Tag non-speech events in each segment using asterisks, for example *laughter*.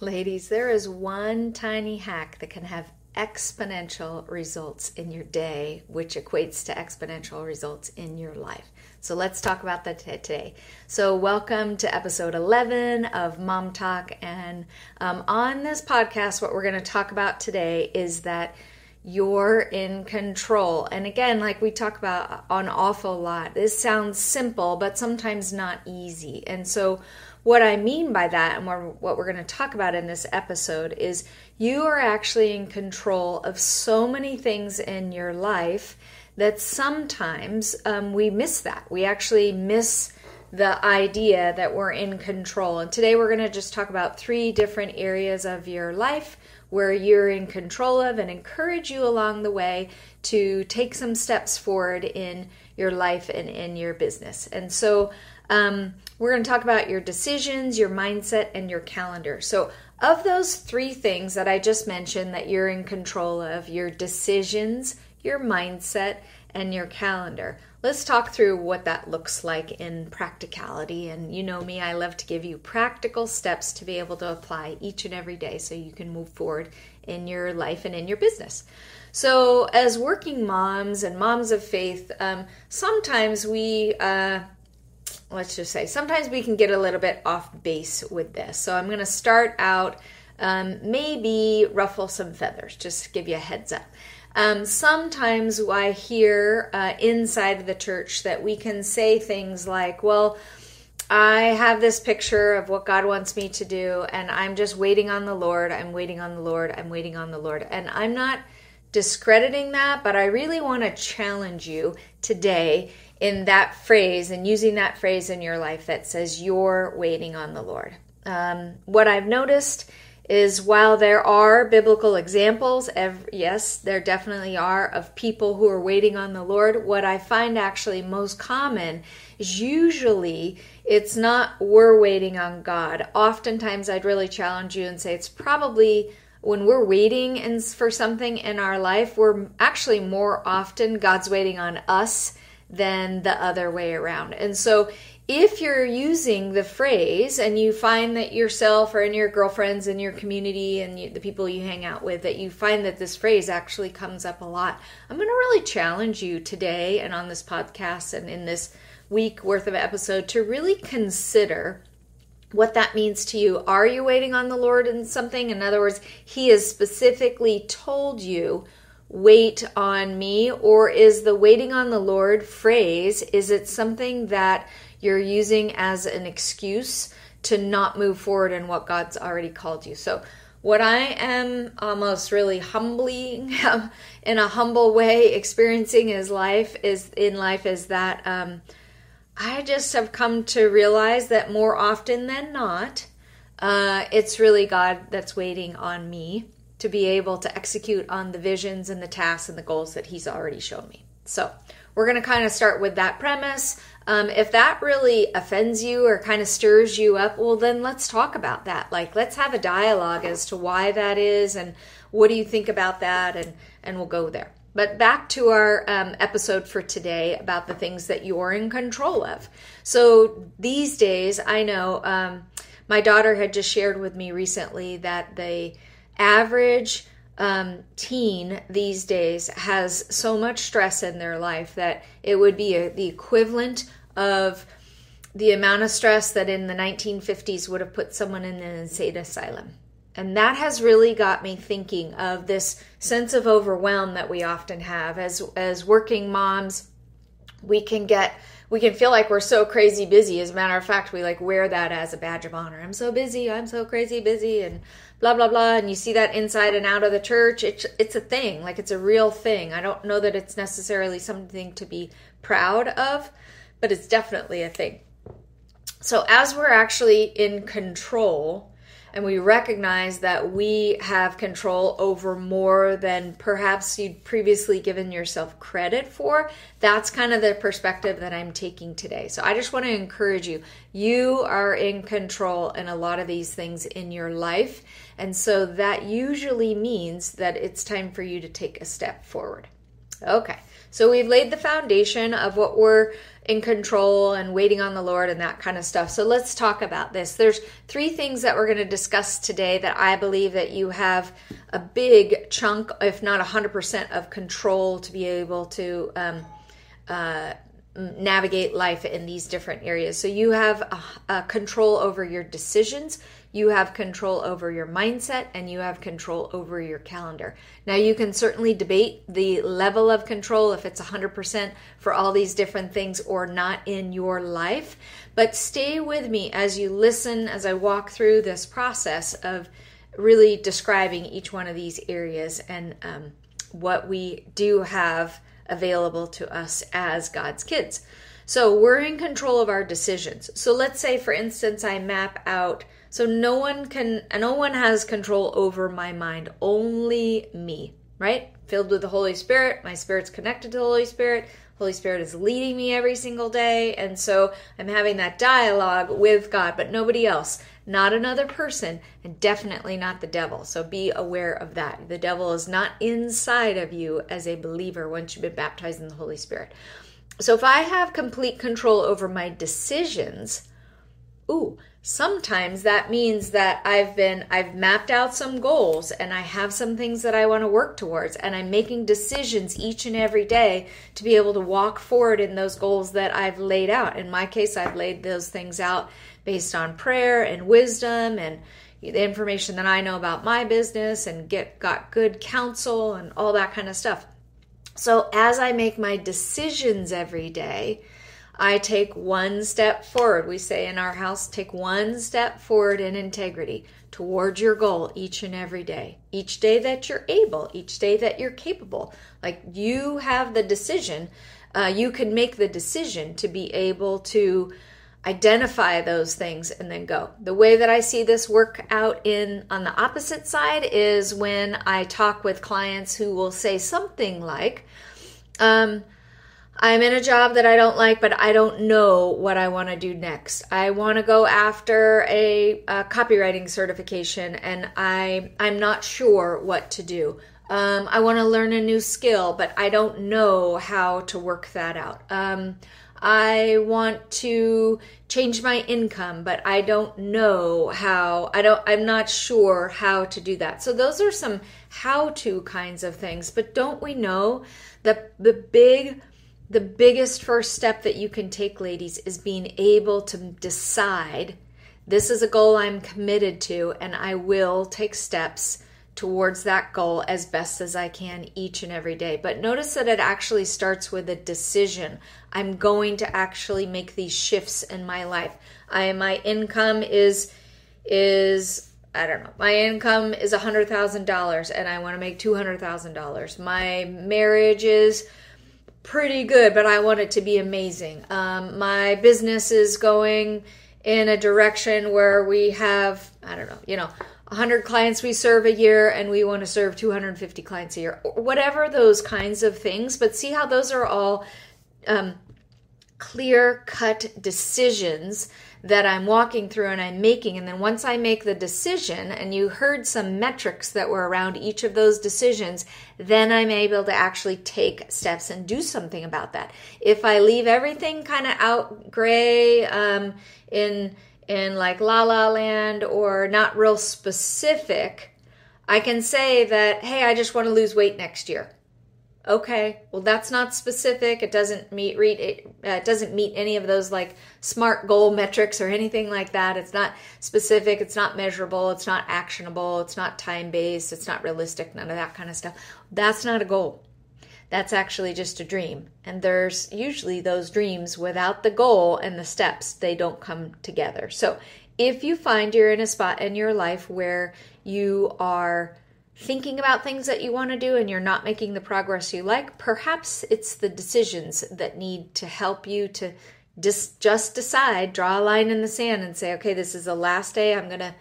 Ladies, there is one tiny hack that can have exponential results in your day, which equates to exponential results in your life. So let's talk about that today. So, welcome to episode 11 of Mom Talk. And um, on this podcast, what we're going to talk about today is that you're in control. And again, like we talk about an awful lot, this sounds simple, but sometimes not easy. And so, what I mean by that, and what we're going to talk about in this episode, is you are actually in control of so many things in your life that sometimes um, we miss that. We actually miss the idea that we're in control. And today we're going to just talk about three different areas of your life where you're in control of and encourage you along the way to take some steps forward in your life and in your business. And so um, we're going to talk about your decisions, your mindset, and your calendar. So, of those three things that I just mentioned that you're in control of your decisions, your mindset, and your calendar. Let's talk through what that looks like in practicality. And you know me, I love to give you practical steps to be able to apply each and every day so you can move forward in your life and in your business. So, as working moms and moms of faith, um, sometimes we uh, let's just say sometimes we can get a little bit off base with this. So I'm going to start out um, maybe ruffle some feathers, just give you a heads up. Um, sometimes I hear uh, inside of the church that we can say things like, well, I have this picture of what God wants me to do, and I'm just waiting on the Lord. I'm waiting on the Lord. I'm waiting on the Lord. And I'm not discrediting that, but I really want to challenge you today in that phrase and using that phrase in your life that says you're waiting on the Lord. Um, what I've noticed is while there are biblical examples, every, yes, there definitely are, of people who are waiting on the Lord, what I find actually most common is usually it's not we're waiting on God. Oftentimes, I'd really challenge you and say it's probably when we're waiting in, for something in our life, we're actually more often God's waiting on us than the other way around. And so if you're using the phrase and you find that yourself or in your girlfriends in your community and you, the people you hang out with that you find that this phrase actually comes up a lot i'm going to really challenge you today and on this podcast and in this week worth of episode to really consider what that means to you. Are you waiting on the lord in something? In other words he has specifically told you wait on me or is the waiting on the lord phrase is it something that you're using as an excuse to not move forward in what god's already called you? So what i am almost really humbly *laughs* in a humble way experiencing is life is in life is that um, i just have come to realize that more often than not uh, it's really god that's waiting on me to be able to execute on the visions and the tasks and the goals that He's already shown me. So, we're going to kind of start with that premise. Um, if that really offends you or kind of stirs you up, well, then let's talk about that. Like, let's have a dialogue as to why that is and what do you think about that, and, and we'll go there. But back to our um, episode for today about the things that you're in control of. So, these days, I know um, my daughter had just shared with me recently that the average um, teen these days has so much stress in their life that it would be a, the equivalent of the amount of stress that in the 1950s would have put someone in an insane asylum. And that has really got me thinking of this sense of overwhelm that we often have as as working moms. We can get we can feel like we're so crazy busy. As a matter of fact, we like wear that as a badge of honor. I'm so busy. I'm so crazy busy, and blah blah blah and you see that inside and out of the church it's it's a thing like it's a real thing i don't know that it's necessarily something to be proud of but it's definitely a thing so as we're actually in control and we recognize that we have control over more than perhaps you'd previously given yourself credit for, that's kind of the perspective that I'm taking today. So I just want to encourage you. You are in control in a lot of these things in your life. And so that usually means that it's time for you to take a step forward. Okay. So we've laid the foundation of what we're in control and waiting on the Lord and that kind of stuff. So let's talk about this. There's three things that we're going to discuss today that I believe that you have a big chunk, if not 100% of control to be able to um, uh, navigate life in these different areas. So you have a, a control over your decisions, you have control over your mindset, and you have control over your calendar. Now, you can certainly debate the level of control if it's 100% for all these different things or not in your life. But stay with me as you listen as I walk through this process of really describing each one of these areas and um, what we do have available to us as God's kids. So we're in control of our decisions. So let's say, for instance, I map out. So no one can, no one has control over my mind, only me, right? Filled with the Holy Spirit. My spirit's connected to the Holy Spirit. Holy Spirit is leading me every single day. And so I'm having that dialogue with God, but nobody else, not another person, and definitely not the devil. So be aware of that. The devil is not inside of you as a believer once you've been baptized in the Holy Spirit. So if I have complete control over my decisions, ooh, sometimes that means that I've been I've mapped out some goals and I have some things that I want to work towards and I'm making decisions each and every day to be able to walk forward in those goals that I've laid out. In my case, I've laid those things out based on prayer and wisdom and the information that I know about my business and get got good counsel and all that kind of stuff. So as I make my decisions every day, I take one step forward. We say in our house, take one step forward in integrity towards your goal each and every day. Each day that you're able, each day that you're capable. Like you have the decision, uh, you can make the decision to be able to identify those things and then go. The way that I see this work out in on the opposite side is when I talk with clients who will say something like, um, I'm in a job that I don't like, but I don't know what I want to do next. I want to go after a, a, copywriting certification, and I I'm not sure what to do. Um, I want to learn a new skill, but I don't know how to work that out. Um, I want to change my income, but I don't know how. I don't I'm not sure how to do that. So those are some how to kinds of things, but don't we know that the big the biggest first step that you can take, ladies, is being able to decide this is a goal I'm committed to, and I will take steps towards that goal as best as I can each and every day. But notice that it actually starts with a decision. I'm going to actually make these shifts in my life. I my income is is I don't know. My income is $100,000 and I want to make $200,000. My marriage is pretty good, but I want it to be amazing. Um, my business is going in a direction where we have, I don't know, you know, 100 clients we serve a year and we want to serve 250 clients a year, whatever those kinds of things. But see how those are all um, clear cut decisions that I'm walking through and I'm making. And then once I make the decision, and you heard some metrics that were around each of those decisions, then I'm able to actually take steps and do something about that. If I leave everything kind of out gray um, in in like la la land or not real specific, I can say that hey, I just want to lose weight next year okay well that's not specific. It doesn't meet read it, uh, doesn't meet any of those like smart goal metrics or anything like that. It's not specific. It's not measurable. It's not actionable. It's not time based it's not realistic. None of that kind of stuff. That's not a goal. That's actually just a dream. And there's usually those dreams without the goal and the steps they don't come together. So if you find you're in a spot in your life where you are thinking about things that you want to do and you're not making the progress you like, perhaps it's the decisions that need to help you to just just decide, draw a line in the sand and say, okay, this is the last day I'm going to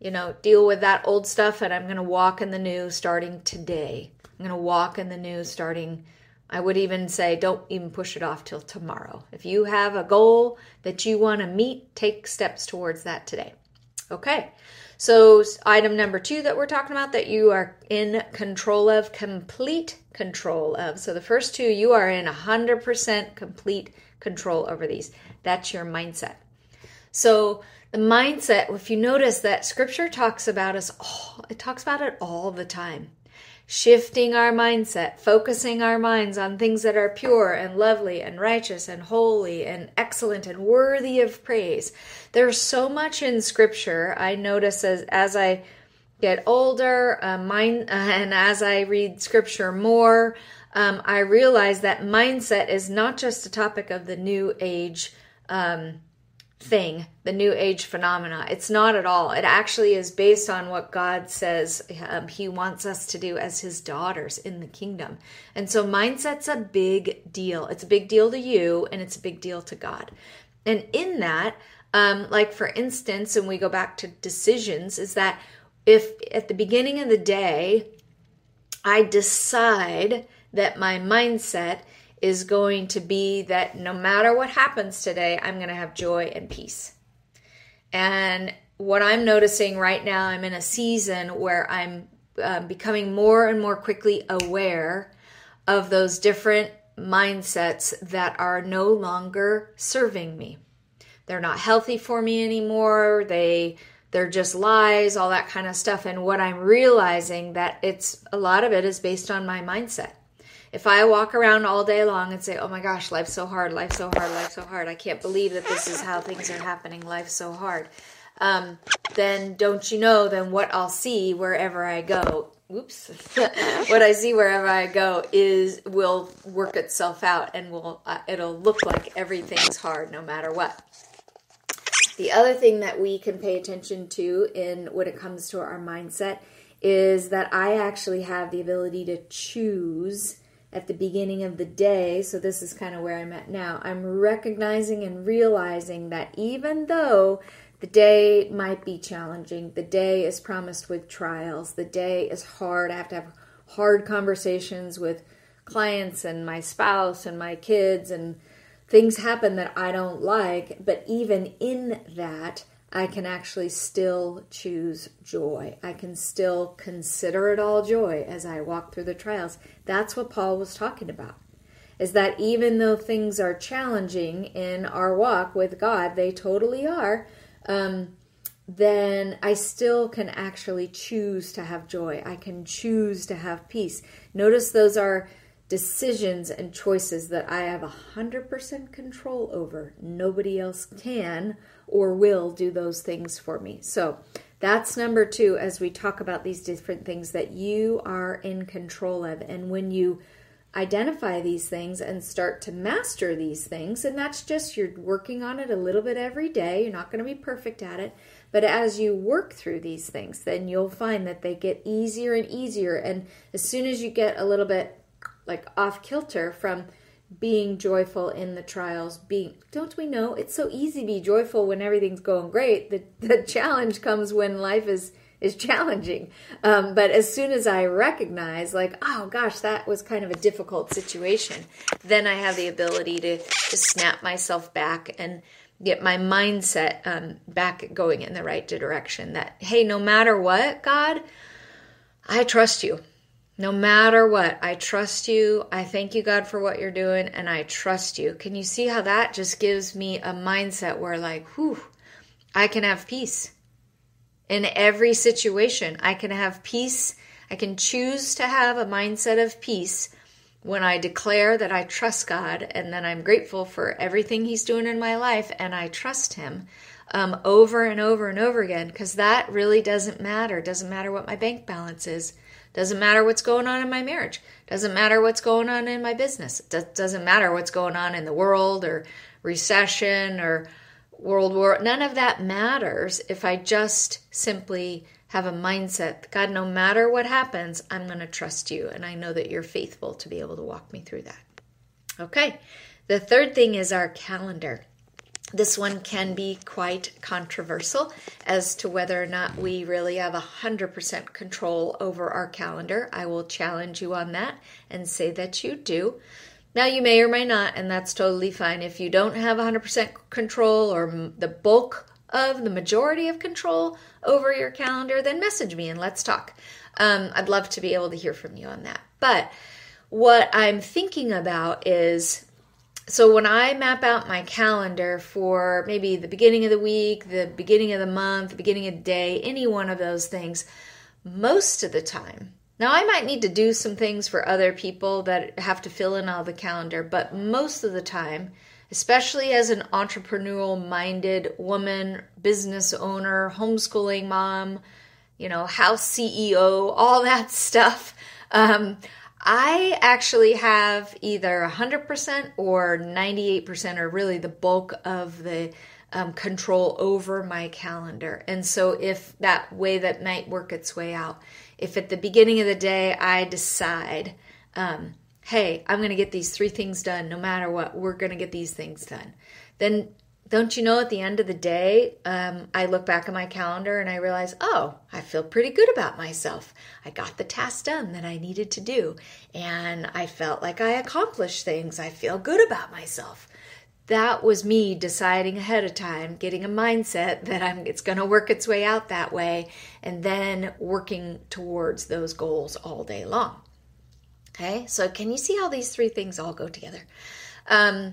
you know, deal with that old stuff and I'm going to walk in the new starting today. I'm going to walk in the new starting I would even say don't even push it off till tomorrow. If you have a goal that you want to meet, take steps towards that today. Okay. So, item number two that we're talking about that you are in control of, complete control of. So, the first two, you are in 100% complete control over these. That's your mindset. So, the mindset, if you notice that scripture talks about us it talks about it all the time shifting our mindset, focusing our minds on things that are pure and lovely and righteous and holy and excellent and worthy of praise. There's so much in scripture. I notice as, as I get older, uh, mind, uh, *laughs* and as I read scripture more, um, I realize that mindset is not just a topic of the new age um, thing, the new age phenomena. It's not at all. It actually is based on what God says um, He wants us to do as His daughters in the kingdom. And so, mindset's a big deal. It's a big deal to you, and it's a big deal to God. And in that, um, like for instance, and we go back to decisions, is that if at the beginning of the day, I decide that my mindset is going to be that no matter what happens today, I'm going to have joy and peace. And what I'm noticing right now, I'm in a season where I'm uh, becoming more and more quickly aware of those different mindsets that are no longer serving me. They're not healthy for me anymore. They they're just lies, all that kind of stuff. And what I'm realizing that it's a lot of it is based on my mindset. If I walk around all day long and say, oh my gosh, life's so hard, life's so hard, life's so hard, I can't believe that this is how things are happening, life's so hard, um, then don't you know, then what I'll see wherever I go, whoops, *laughs* what I see wherever I go is will work itself out and will uh, it'll look like everything's hard no matter what. The other thing that we can pay attention to in when it comes to our mindset is that I actually have the ability to choose at the beginning of the day, so this is kind of where I'm at now, I'm recognizing and realizing that even though the day might be challenging, the day is promised with trials, the day is hard, I have to have hard conversations with clients and my spouse and my kids, and things happen that I don't like, but even in that, I can actually still choose joy. I can still consider it all joy as I walk through the trials. That's what Paul was talking about. Is that even though things are challenging in our walk with God, they totally are, um, then I still can actually choose to have joy. I can choose to have peace. Notice those are decisions and choices that I have 100% control over. Nobody else can or will do those things for me. So that's number two as we talk about these different things that you are in control of. And when you identify these things and start to master these things, and that's just you're working on it a little bit every day, you're not going to be perfect at it. But as you work through these things, then you'll find that they get easier and easier. And as soon as you get a little bit like off kilter from being joyful in the trials being don't we know? It's so easy to be joyful when everything's going great. The, the *laughs* challenge comes when life is is challenging. Um, but as soon as i recognize like oh gosh that was kind of a difficult situation then i have the ability to to snap myself back and get my mindset um, back going in the right direction that hey no matter what god i trust you no matter what, I trust you. I thank you, God, for what you're doing, and I trust you. Can you see how that just gives me a mindset where, like, whew, I can have peace in every situation? I can have peace. I can choose to have a mindset of peace when I declare that I trust God and that I'm grateful for everything He's doing in my life and I trust Him um, over and over and over again because that really doesn't matter. Doesn't matter what my bank balance is. Doesn't matter what's going on in my marriage. Doesn't matter what's going on in my business. It doesn't matter what's going on in the world or recession or world war. None of that matters if I just simply have a mindset God, no matter what happens, I'm going to trust you. And I know that you're faithful to be able to walk me through that. Okay. The third thing is our calendar. This one can be quite controversial as to whether or not we really have 100% control over our calendar. I will challenge you on that and say that you do. Now, you may or may not, and that's totally fine. If you don't have 100% control or the bulk of the majority of control over your calendar, then message me and let's talk. Um, I'd love to be able to hear from you on that. But what I'm thinking about is so when I map out my calendar for maybe the beginning of the week, the beginning of the month, the beginning of the day, any one of those things, most of the time, now I might need to do some things for other people that have to fill in all the calendar, but most of the time, especially as an entrepreneurial minded woman, business owner, homeschooling mom, you know, house CEO, all that *laughs* stuff, um, I actually have either 100% or 98% or really the bulk of the um, control over my calendar. And so if that way that might work its way out, if at the beginning of the day I decide, um, hey, I'm going to get these three things done no matter what, we're going to get these things done, then don't you know at the end of the day, um, I look back at my calendar and I realize, oh, I feel pretty good about myself. I got the task done that I needed to do, and I felt like I accomplished things. I feel good about myself. That was me deciding ahead of time, getting a mindset that I'm it's going to work its way out that way, and then working towards those goals all day long. Okay, so can you see how these three things all go together? Um,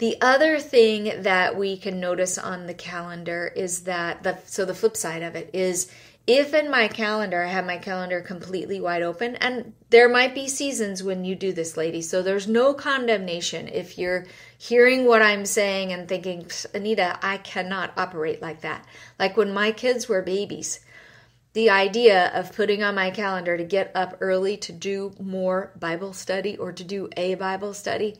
the other thing that we can notice on the calendar is that the so the flip side of it is if in my calendar I have my calendar completely wide open and there might be seasons when you do this lady. So there's no condemnation. If you're hearing what I'm saying and thinking Anita I cannot operate like that. Like when my kids were babies the idea of putting on my calendar to get up early to do more Bible study or to do a Bible study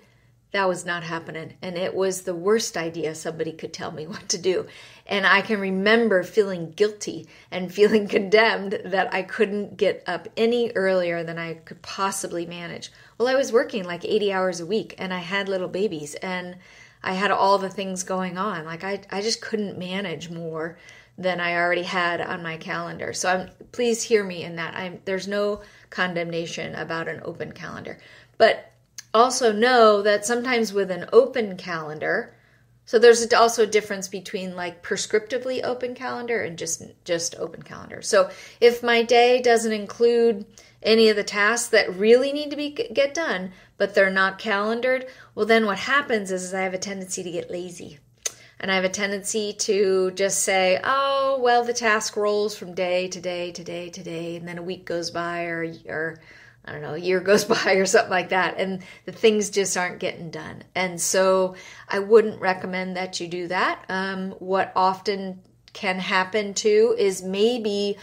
that was not happening. And it was the worst idea somebody could tell me *laughs* what to do. And I can remember feeling guilty and feeling *laughs* condemned that I couldn't get up any earlier than I could possibly manage. Well, I was working like 80 hours a week and I had little babies and I had all the things going on. Like I, I just couldn't manage more than I already had on my calendar. So I'm, please hear me in that. I'm, there's no condemnation about an open calendar. But also know that sometimes with an open calendar, so there's also a difference between like prescriptively open calendar and just just open calendar. So if my day doesn't include any of the tasks that really need to be get done, but they're not calendared, well then what happens is, is I have a tendency to get lazy. And I have a tendency to just say, oh, well, the task rolls from day to day to day to day, and then a week goes by or, or I don't know, a year goes *laughs* by or something like that, and the things just aren't getting done. And so I wouldn't recommend that you do that. Um, what often can happen too is maybe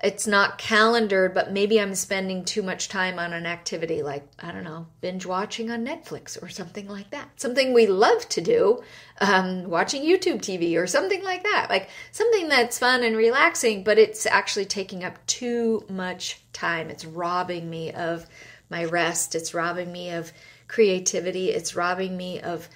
it's not calendared, but maybe I'm spending too much time on an activity like, I don't know, binge watching on Netflix or something like that. Something we love to do, um, watching YouTube TV or something like that. Like something that's fun and relaxing, but it's actually taking up too much time. It's robbing me of my rest. It's robbing me of creativity. It's robbing me of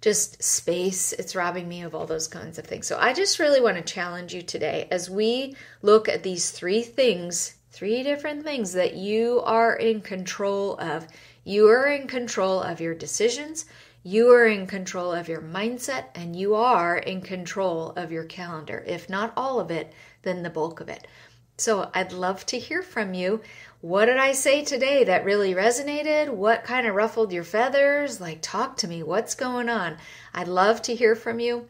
just space. It's robbing me of all those kinds of things. So I just really want to challenge you today as we look at these three things, three different things that you are in control of. You are in control of your decisions. You are in control of your mindset and you are in control of your calendar. If not all of it, then the bulk of it. So I'd love to hear from you. What did I say today that really resonated? What kind of ruffled your feathers? Like, talk to me. What's going on? I'd love to hear from you.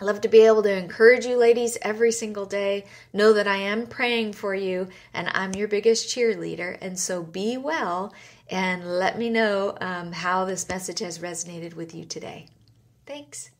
I love to be able to encourage you, ladies, every single day. Know that I am praying for you and I'm your biggest cheerleader. And so be well and let me know um, how this message has resonated with you today. Thanks.